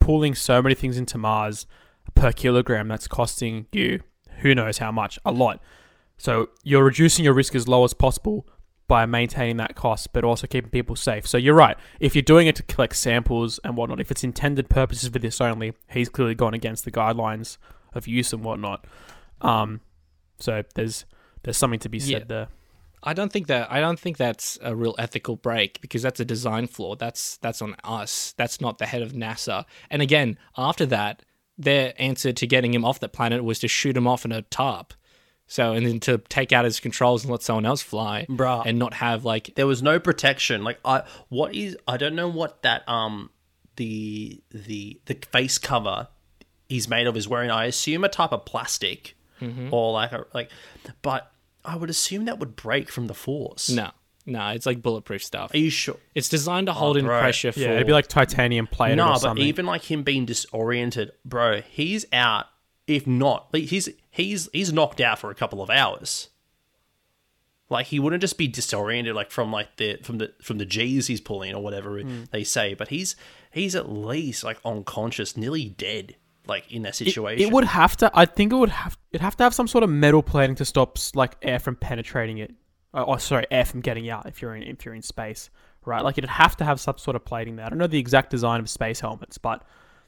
pulling so many things into Mars per kilogram that's costing you who knows how much, a lot. So you're reducing your risk as low as possible by maintaining that cost, but also keeping people safe. So you're right. If you're doing it to collect samples and whatnot, if it's intended purposes for this only, he's clearly gone against the guidelines of use and whatnot. Um, so there's there's something to be said Yeah. there. I don't think that I don't think that's a real ethical break because that's a design flaw. That's that's on us. That's not the head of NASA. And again, after that, their answer to getting him off that planet was to shoot him off in a tarp. So and then to take out his controls and let someone else fly, Bruh. and not have like There was no protection. Like I, what is? I don't know what that um the the the face cover he's made of is wearing. I assume a type of plastic or like a like, but I would assume that would break from the force. no, no, it's like bulletproof stuff. Are you sure? It's designed to hold in bro. pressure for Yeah, it'd be like titanium plated No, or but something. even like him being disoriented, bro, he's out. If not, he's he's he's knocked out for a couple of hours. Like he wouldn't just be disoriented, like from like the from the from the G's he's pulling or whatever Hmm. they say, but he's he's at least like unconscious, nearly dead, like in that situation. It, would have to. I think it would have. It'd have to have some sort of metal plating to stop like air from penetrating it. Oh, oh, sorry, air from getting out if you're in if you're in space, right? Like it'd have to have some sort of plating there. I don't know the exact design of space helmets, but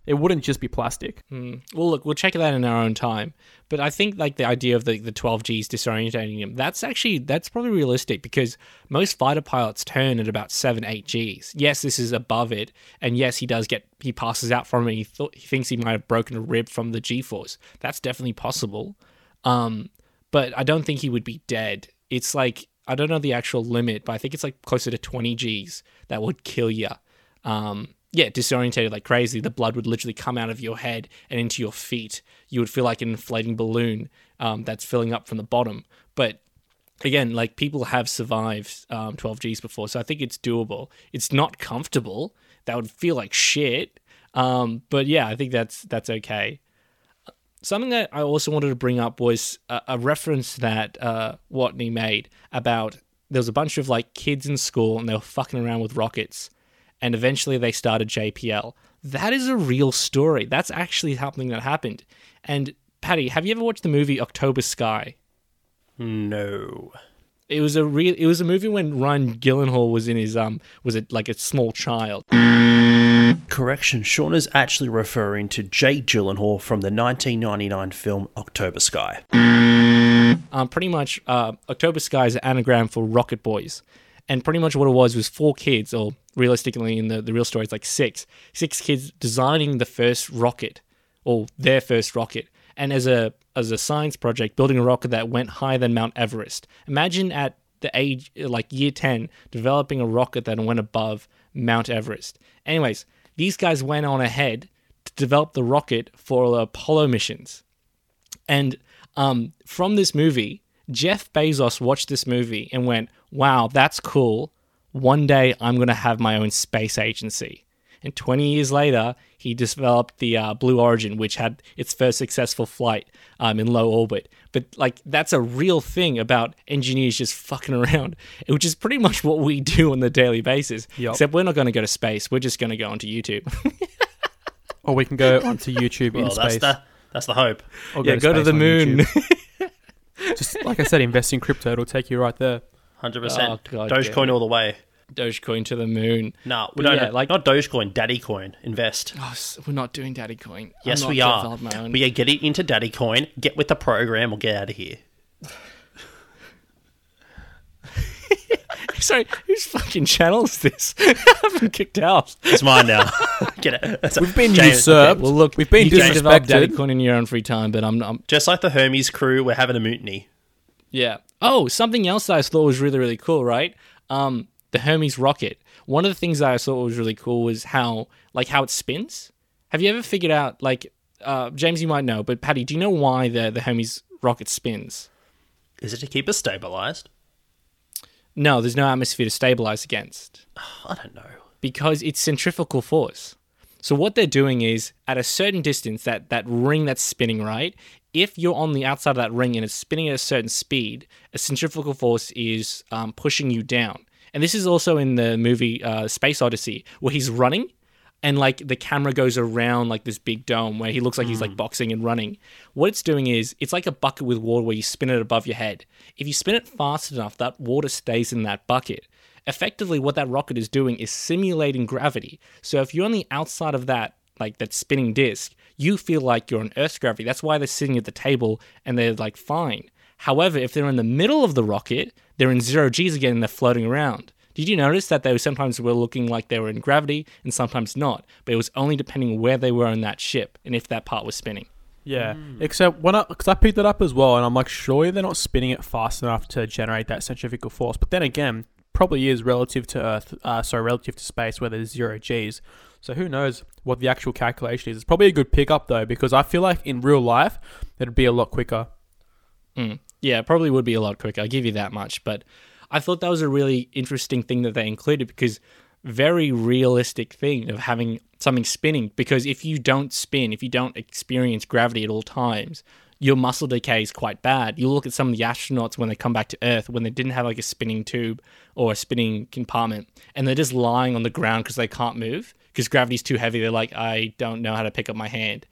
it wouldn't just be plastic. Well, look, we'll check that in our own time. But I think like the idea of the, the 12 Gs disorientating him, that's actually that's probably realistic because most fighter pilots turn at about seven, eight Gs. Yes, this is above it, and yes, he does get he passes out from it. He thought he thinks he might have broken a rib from the G force. That's definitely possible. Um, but I don't think he would be dead. It's like I don't know the actual limit, but I think it's like closer to 20 Gs that would kill you. Um, yeah, disorientated like crazy. The blood would literally come out of your head and into your feet. You would feel like an inflating balloon um, that's filling up from the bottom. But again, like people have survived um, 12 Gs before, so I think it's doable. It's not comfortable. That would feel like shit. Um, but yeah, I think that's that's okay. Something that I also wanted to bring up was a, a reference that uh, Watney made about there was a bunch of like kids in school and they were fucking around with rockets, and eventually they started JPL. That is a real story. That's actually something that happened. And Patty, have you ever watched the movie October Sky? no. It was a real. It was a movie when Ryan Gyllenhaal was in his um was it like a small child. Correction, Sean is actually referring to Jake Gyllenhaal from the 1999 film October Sky. um, pretty much uh, October Sky is an anagram for Rocket Boys. And pretty much what it was was four kids, or realistically in the, the real story, it's like six. Six kids designing the first rocket, or their first rocket. And as a as a science project, building a rocket that went higher than Mount Everest. Imagine at the age like year 10 developing a rocket that went above Mount Everest. Anyways, these guys went on ahead to develop the rocket for the Apollo missions. And um, from this movie, Jeff Bezos watched this movie and went, "Wow, that's cool. One day I'm going to have my own space agency." And 20 years later, he developed the uh, Blue Origin, which had its first successful flight um, in low orbit. But like, that's a real thing about engineers just fucking around, which is pretty much what we do on the daily basis. Yup. Except we're not going to go to space. We're just going to go onto YouTube. Or we can go onto YouTube in Well, that's space. the that's the hope. or yeah, go to space the moon. YouTube. Just like I said, invest in crypto. It'll take you right there. Hundred oh, percent. God Dogecoin it. all the way. Dogecoin to the moon. No, we But don't. yeah, like like- not Dogecoin, Daddy Coin. Invest. Oh, we're not doing Daddy Coin. Yes, we are. developed my own. We are getting into Daddy Coin. Get with the program or get out of here. Sorry, whose fucking channel is this? I've been kicked out. It's mine now. get it. That's We've been James, usurped. Well, look, we've been you can develop Daddy disrespected. Coin in your own free time, but I'm, I'm Just like the Hermes crew, we're having a mutiny. Yeah. Oh, something else that I thought was really, really cool, right? Um, the Hermes rocket. One of the things that I thought was really cool was how, like, how it spins. Have you ever figured out, like, uh, James, you might know, but Patty, do you know why the the Hermes rocket spins? Is it to keep us stabilized? No, there's no atmosphere to stabilize against I don't know. because it's centrifugal force. So what they're doing is at a certain distance, that that ring that's spinning, right? If you're on the outside of that ring and it's spinning at a certain speed, a centrifugal force is um, pushing you down. And this is also in the movie uh, Space Odyssey, where he's running and like the camera goes around like this big dome where he looks like he's like mm. boxing and running. What it's doing is it's like a bucket with water where you spin it above your head. If you spin it fast enough, that water stays in that bucket. Effectively, what that rocket is doing is simulating gravity. So if you're on the outside of that, like that spinning disc, you feel like you're on Earth's gravity. That's why they're sitting at the table and they're like fine. However, if they're in the middle of the rocket, they're in zero G's again and they're floating around. Did you notice that they sometimes were looking like they were in gravity and sometimes not? But it was only depending where they were on that ship and if that part was spinning. Yeah, except when I, because I picked it up as well, and I'm like, surely they're not spinning it fast enough to generate that centrifugal force. But then again, probably is relative to Earth, uh, sorry, relative to space where there's zero G's. So who knows what the actual calculation is? It's probably a good pickup though, because I feel like in real life it'd be a lot quicker. Mm. Yeah, it probably would be a lot quicker. I'll give you that much. But I thought that was a really interesting thing that they included because very realistic thing of having something spinning. Because if you don't spin, if you don't experience gravity at all times, your muscle decay is quite bad. You look at some of the astronauts when they come back to Earth when they didn't have like a spinning tube or a spinning compartment and they're just lying on the ground because they can't move because gravity's too heavy. They're like, I don't know how to pick up my hand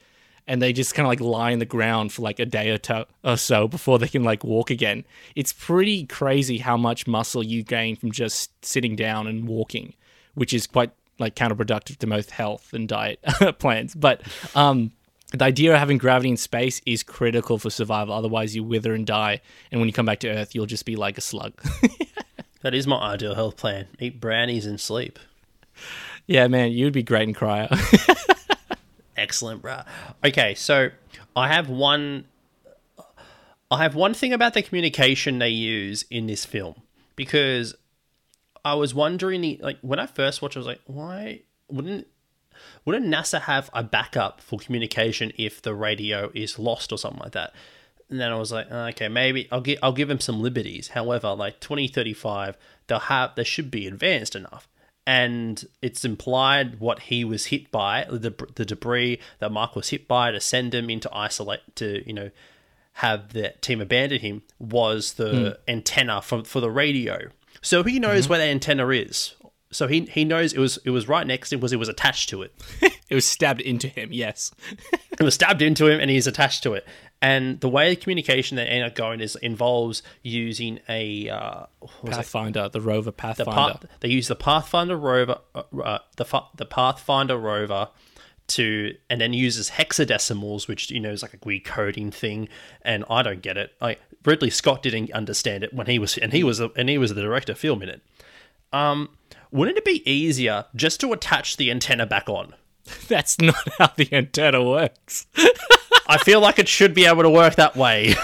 and they just kind of like lie in the ground for like a day or, to- or so before they can like walk again. It's pretty crazy how much muscle you gain from just sitting down and walking, which is quite like counterproductive to most health and diet plans. But um, the idea of having gravity in space is critical for survival. Otherwise, you wither and die, and when you come back to Earth, you'll just be like a slug. That is my ideal health plan. Eat brownies and sleep. yeah, man, you'd be great in cryo. Excellent, bruh. Okay, so I have one. I have one thing about the communication they use in this film because I was wondering, like when I first watched, I was like, why wouldn't wouldn't NASA have a backup for communication if the radio is lost or something like that? And then I was like, "Uh, okay, maybe I'll give I'll give them some liberties. However, like 2035, they'll have they should be advanced enough. And it's implied what he was hit by, the the debris that Mark was hit by to send him into isolate to you know have the team abandon him was the hmm. antenna from for the radio. So he knows mm-hmm. where the antenna is. So he he knows it was it was right next to him because it was attached to it. it was stabbed into him. Yes. it was stabbed into him and he's attached to it. And the way the communication that ended up going is involves using a uh, it? Pathfinder, the rover the Pathfinder. path, they use the Pathfinder rover, uh, uh, the fa- the Pathfinder rover to, and then uses hexadecimals, which you know is like a weird coding thing, and I don't get it. Like Ridley Scott didn't understand it when he was, and he was, and he was the director filming it. Um, wouldn't it be easier just to attach the antenna back on? That's not how the antenna works. I feel like it should be able to work that way.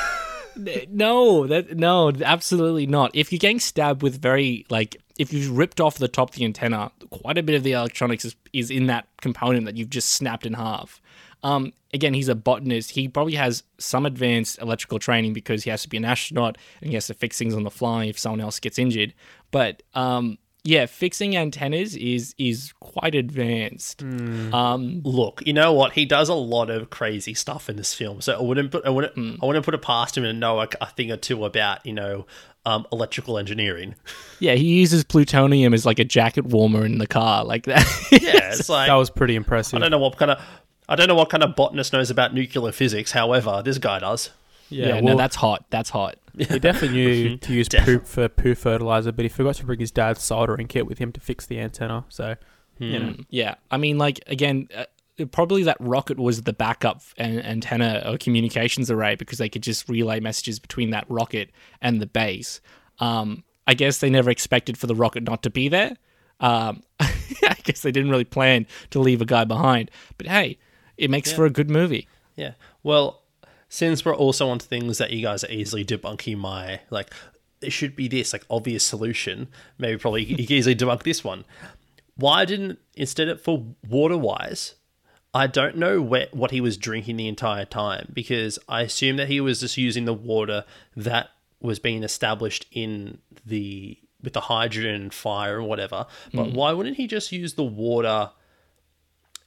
no, that no, absolutely not. If you're getting stabbed with very like if you've ripped off the top of the antenna, quite a bit of the electronics is, is in that component that you've just snapped in half. Um, again, he's a botanist. He probably has some advanced electrical training because he has to be an astronaut and he has to fix things on the fly if someone else gets injured. But um, yeah, fixing antennas is is quite advanced. Um, Look, you know what? He does a lot of crazy stuff in this film, so I wouldn't put I wouldn't I wouldn't put it past him to know a, a thing or two about you know um, electrical engineering. yeah, he uses plutonium as like a jacket warmer in the car, like that. Yeah, it's like That was pretty impressive. I don't know what kind of I don't know what kind of botanist knows about nuclear physics. However, this guy does. Yeah, well, no, that's hot. That's hot. he definitely knew to use poop for poo fertilizer, but he forgot to bring his dad's soldering kit with him to fix the antenna. So, you know, Yeah, I mean, like again, uh, probably that rocket was the backup an- antenna or communications array because they could just relay messages between that rocket and the base. Um, I guess they never expected for the rocket not to be there. Um, I guess they didn't really plan to leave a guy behind. But hey, it makes for a good movie. Yeah. Well, since we're also on things that you guys are easily debunking my like it should be this like obvious solution, maybe probably you can easily debunk this one. Why didn't instead of for water wise, I don't know where, what he was drinking the entire time because I assume that he was just using the water that was being established in the with the hydrogen and fire and whatever. But mm. why wouldn't he just use the water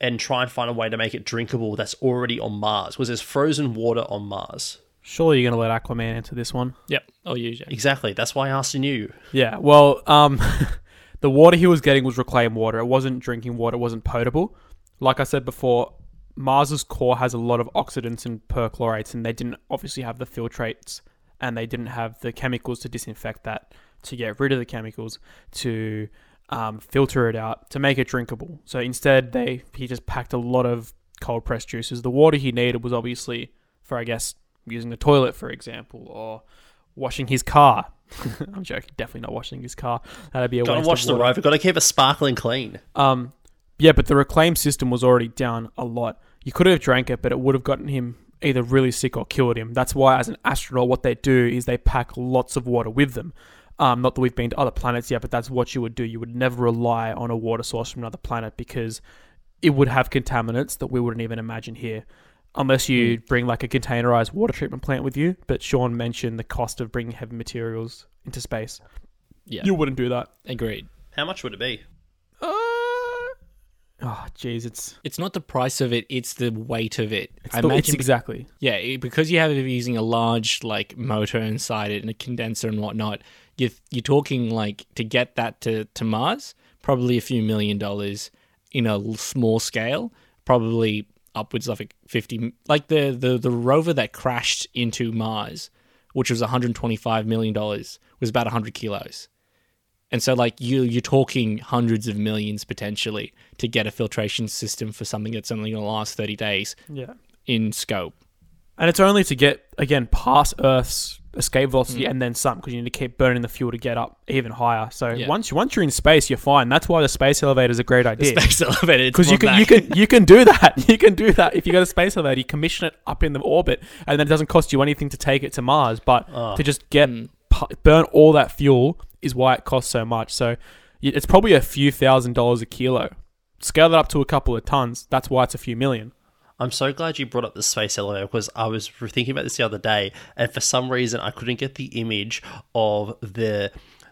and try and find a way to make it drinkable that's already on Mars? Was there's frozen water on Mars? surely you're going to let Aquaman answer this one. Yep. Oh, you, Jack. Exactly. That's why I asked you. Yeah, well, um, the water he was getting was reclaimed water. It wasn't drinking water. It wasn't potable. Like I said before, Mars's core has a lot of oxidants and perchlorates, and they didn't obviously have the filtrates, and they didn't have the chemicals to disinfect that, to get rid of the chemicals, to um, filter it out, to make it drinkable. So instead, they he just packed a lot of cold pressed juices. The water he needed was obviously for, I guess, using the toilet, for example, or washing his car. I'm joking. Definitely not washing his car. That'd be a Gotta waste wash the rover. Gotta keep it sparkling clean. Um, yeah, but the reclaim system was already down a lot. You could have drank it, but it would have gotten him either really sick or killed him. That's why, as an astronaut, what they do is they pack lots of water with them. Um, not that we've been to other planets yet, but that's what you would do. You would never rely on a water source from another planet because it would have contaminants that we wouldn't even imagine here. Unless you bring like a containerized water treatment plant with you. But Sean mentioned the cost of bringing heavy materials into space. Yeah. You wouldn't do that. Agreed. How much would it be? Uh, oh, jeez, it's It's not the price of it; it's the weight of it. it's, I the, it's imagine exactly. Yeah, because you have it using a large like motor inside it and a condenser and whatnot. You're you're talking like to get that to to Mars, probably a few million dollars in a small scale, probably upwards of like fifty. Like the the the rover that crashed into Mars, which was 125 million dollars, was about 100 kilos. And so, like you, you're talking hundreds of millions potentially to get a filtration system for something that's only going to last 30 days Yeah. in scope. And it's only to get again past Earth's escape velocity mm. and then some because you need to keep burning the fuel to get up even higher. So Yeah. once you once you're in space, you're fine. That's why the space elevator is a great idea. space elevator. Because you can you can you can do that. You can do that if you got a space elevator. You commission it up in the orbit, and then it doesn't cost you anything to take it to Mars. But oh. to just get mm. pu- burn all that fuel is why it costs so much. So it's probably a few thousand dollars a kilo. Scale that up to a couple of tons. That's why it's a few million. I'm so glad you brought up the space elevator because I was thinking about this the other day, and for some reason I couldn't get the image of the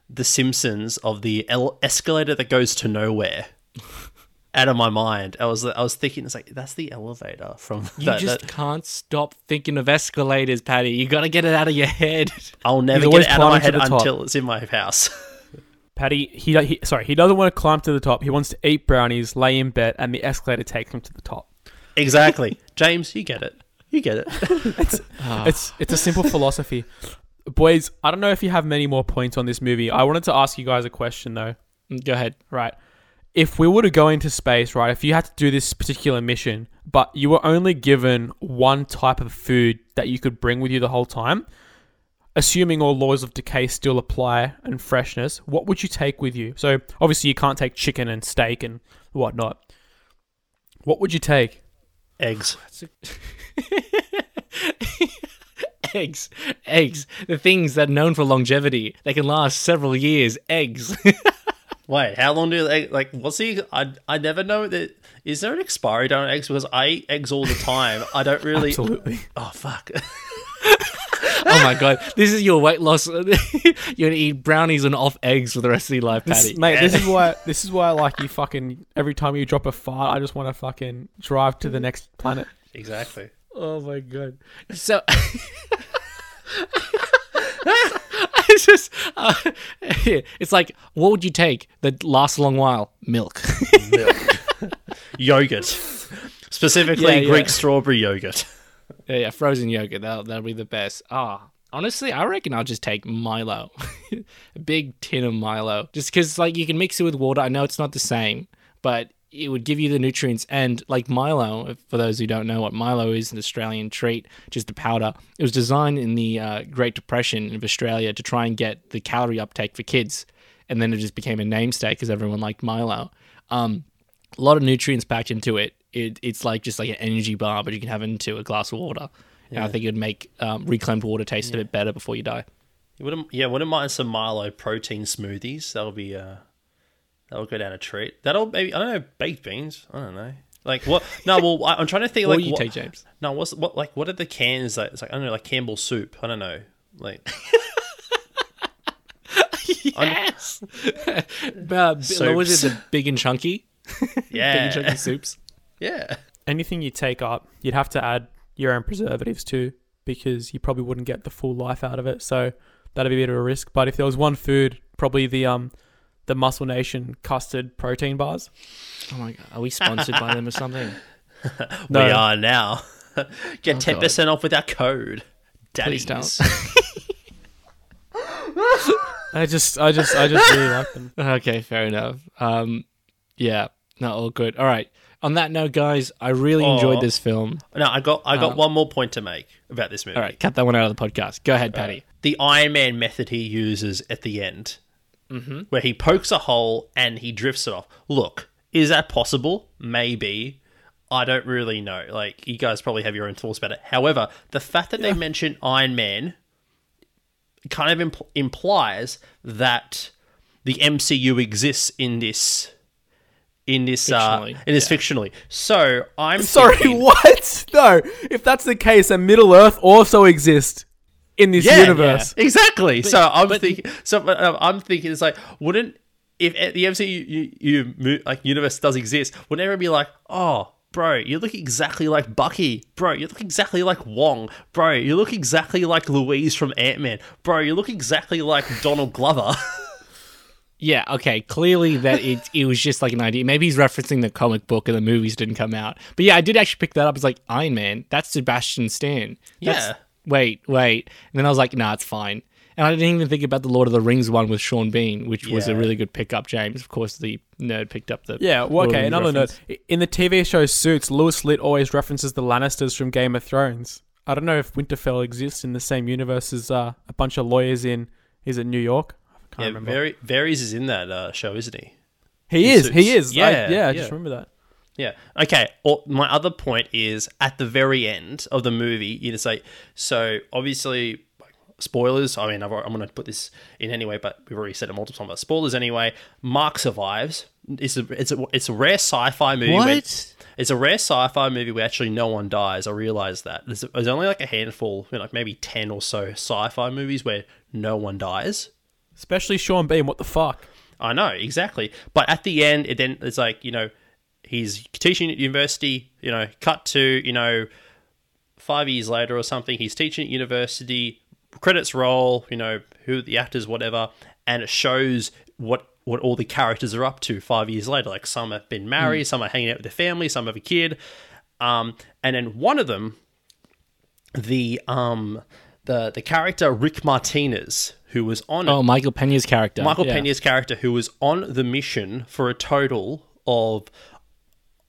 the Simpsons of the el- escalator that goes to nowhere out of my mind. I was I was thinking it's like that's the elevator from You that, just that- can't stop thinking of escalators, Patty. You got to get it out of your head. I'll never get it out of my head until it's in my house. Patty, he, he sorry, he doesn't want to climb to the top. He wants to eat brownies, lay in bed, and the escalator takes him to the top. Exactly, James. You get it. You get it. Ah. It's it's a simple philosophy. Boys, I don't know if you have many more points on this movie. I wanted to ask you guys a question though. Mm, go ahead. Right. If we were to go into space, right, if you had to do this particular mission, but you were only given one type of food that you could bring with you the whole time, assuming all laws of decay still apply and freshness, what would you take with you? So obviously you can't take chicken and steak and whatnot. What would you take? Eggs. Eggs. Eggs. The things that are known for longevity. They can last several years. Eggs. Wait, how long do they like? What's the? I I never know that. Is there an expiry date on eggs? Because I eat eggs all the time. I don't really. Absolutely. Oh fuck. Oh my god, this is your weight loss. You're gonna eat brownies and off eggs for the rest of your life, This, Patty. mate, this is why this is why like you fucking every time you drop a fart, I just want to fucking drive to the next planet. exactly. Oh my god. So it's just uh, it's like what would you take that lasts a long while? Milk. Milk. yogurt. Specifically, Yeah, yeah. Greek strawberry yogurt. Yeah, yeah, frozen yogurt. That'll that'll be the best. Ah. Honestly, I reckon I'll just take Milo, a big tin of Milo, just because like you can mix it with water. I know it's not the same, but it would give you the nutrients. And like Milo, for those who don't know what Milo is, an Australian treat, just a powder. It was designed in the uh, Great Depression of Australia to try and get the calorie uptake for kids, and then it just became a namesake because everyone liked Milo. Um, a lot of nutrients packed into it. It. It's like just like an energy bar, but you can have it into a glass of water. And I think it would make um, reclaimed water taste a bit better before you die. You wouldn't, yeah, wouldn't mind some Milo protein smoothies. That'll be, uh, that'll go down a treat. That'll maybe I don't know baked beans. I don't know. Like what? No, well, I'm trying to think. What like do you what, take, James? No, what's what like what are the cans that it's like? I don't know, like Campbell soup. I don't know, like Yes. uh, what was it? The big and chunky, big and yeah, chunky soups. Yeah. Anything you take up, you'd have to add your own preservatives to because you probably wouldn't get the full life out of it. So that'd be a bit of a risk. But if there was one food, probably the um the Muscle Nation custard protein bars. Oh my god, are we sponsored by them or something? No. We are now. Get Oh, ten percent off with our code. Please Daddies. I just, I just, I just really like them. Okay, fair enough. Um, yeah, not all good. All right. On that note, guys, I really enjoyed this film. No, I got I got Um, one more point to make about this movie. All right, cut that one out of the podcast. Go ahead, Patty. the Iron Man method he uses at the end, where he pokes a hole and he drifts it off. Look, is that possible? Maybe. I don't really know. Like, you guys probably have your own thoughts about it. However, the fact that they mention Iron Man kind of impl- implies that the MCU exists in this. In this, uh, in this fictionally. So I'm Sorry, thinking- what? No, if that's the case, then Middle Earth also exists in this Yeah, universe. yeah, exactly. so I'm but- thinking. So um, I'm thinking it's like, wouldn't if the MCU you, you, mo- like universe does exist, wouldn't everyone be like, oh, bro, you look exactly like Bucky, bro, you look exactly like Wong, bro, you look exactly like Luis from Ant Man, bro, you look exactly like Donald Glover. Yeah, okay. Clearly that it it was just like an idea. Maybe he's referencing the comic book and the movies didn't come out. But yeah, I did actually pick that up. It's like Iron Man. That's Sebastian Stan. That's, Yeah. Wait, wait. And then I was like, nah, it's fine. And I didn't even think about the Lord of the Rings one with Sean Bean, which was a really good pickup. James, of course, the nerd picked up the Yeah, well, Lord of the okay, another note. reference. In the TV show Suits, Louis Litt always references the Lannisters from Game of Thrones. I don't know if Winterfell exists in the same universe as uh, a bunch of lawyers in, is it New York? I can't yeah, remember. very Varys is in that uh, show, isn't he? he in is, he Suits. is. I- Yeah, yeah, I just remember that. Yeah. Okay. Or my other point is at the very end of the movie, you just say so. Obviously, spoilers. I mean, I've, I'm going to put this in anyway, but we've already said it multiple times. But spoilers anyway. Mark survives. It's a it's a it's a rare sci-fi movie. Where, What? it's a rare sci-fi movie where actually no one dies. I realize that there's, there's only like a handful, you know, like maybe ten or so sci-fi movies where no one dies. Especially Sean Bean, what the fuck? I know exactly, but at the end, it then it's like you know, he's teaching at university. You know, cut to you know, five years later or something. He's teaching at university. Credits roll. You know who the actors, whatever, and it shows what what all the characters are up to five years later. Like some have been married, some are hanging out with their family, some have a kid, um, and then one of them, the um, the the character Rick Martinez, who was on it, Oh, Michael Pena's character. Michael yeah. Pena's character, who was on the mission for a total of,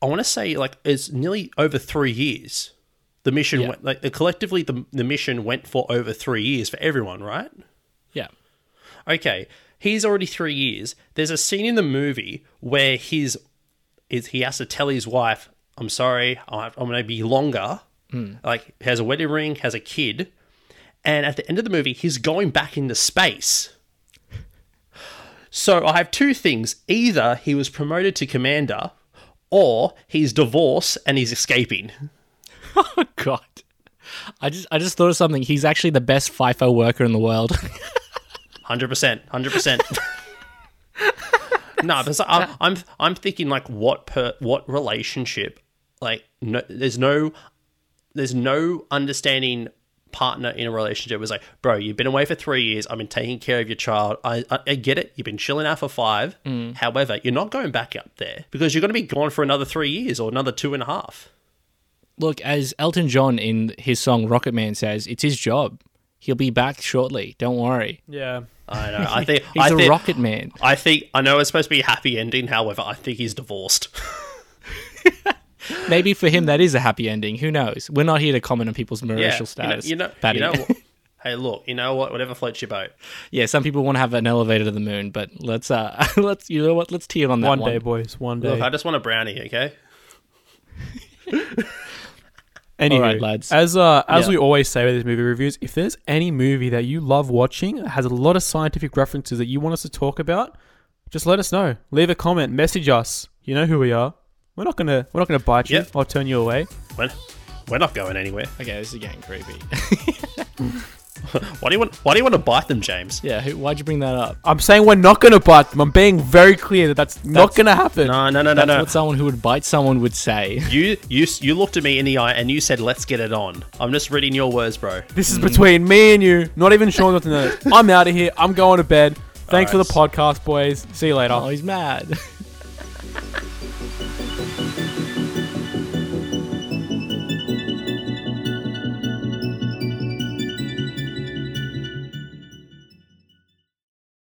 I want to say, like it's nearly over three years. The mission, Yeah. went, like collectively, the the mission went for over three years for everyone, right? Yeah. Okay, he's already three years. There's a scene in the movie where his is he has to tell his wife, "I'm sorry, I'm going to be longer." Hmm. Like has a wedding ring, has a kid, and at the end of the movie, he's going back into space. So I have two things. Either he was promoted to commander, or he's divorced and he's escaping. Oh God. I just I just thought of something. He's actually the best FIFO worker in the world. Hundred percent, hundred percent. No, because I'm, I'm I'm thinking like what per what relationship like no, there's no there's no understanding partner in a relationship was like bro you've been away for three years I've been taking care of your child I I, I get it you've been chilling out for five mm. however you're not going back up there because you're going to be gone for another three years or another two and a half Look, as Elton John in his song Rocket Man says, it's his job. He'll be back shortly. Don't worry. Yeah. I know I think He's I a think, rocket man. I think I know it's supposed to be a happy ending however I think he's divorced Maybe for him that is a happy ending. Who knows? We're not here to comment on people's marital status. You know, you know, Paddy. you know what? hey, look, you know what? Whatever floats your boat. yeah, some people want to have an elevator to the moon, but let's uh let's you know what? Let's tear on that One one. day, boys. One day. Look, I just want a brownie, okay? Anywho, Alright, lads. As uh, as Yeah. we always say with these movie reviews, if there's any movie that you love watching, has a lot of scientific references that you want us to talk about, just let us know. Leave a comment, message us. You know who we are. We're not gonna we're not gonna bite you Yep. or turn you away. We're, we're not going anywhere. Okay, this is getting creepy. Why do you want? Why do you want to bite them, James? yeah, who, why'd you bring that up? I'm saying we're not gonna bite them. I'm being very clear that that's, not gonna happen. No, no, no, no, That's no. what someone who would bite someone would say. You, you, you looked at me in the eye and you said, "Let's get it on." I'm just reading your words, bro. This is between me and you. Not even Sean got to know. I'm out of here. I'm going to bed. Thanks for the Alright. podcast, boys. See you later. Oh, he's mad.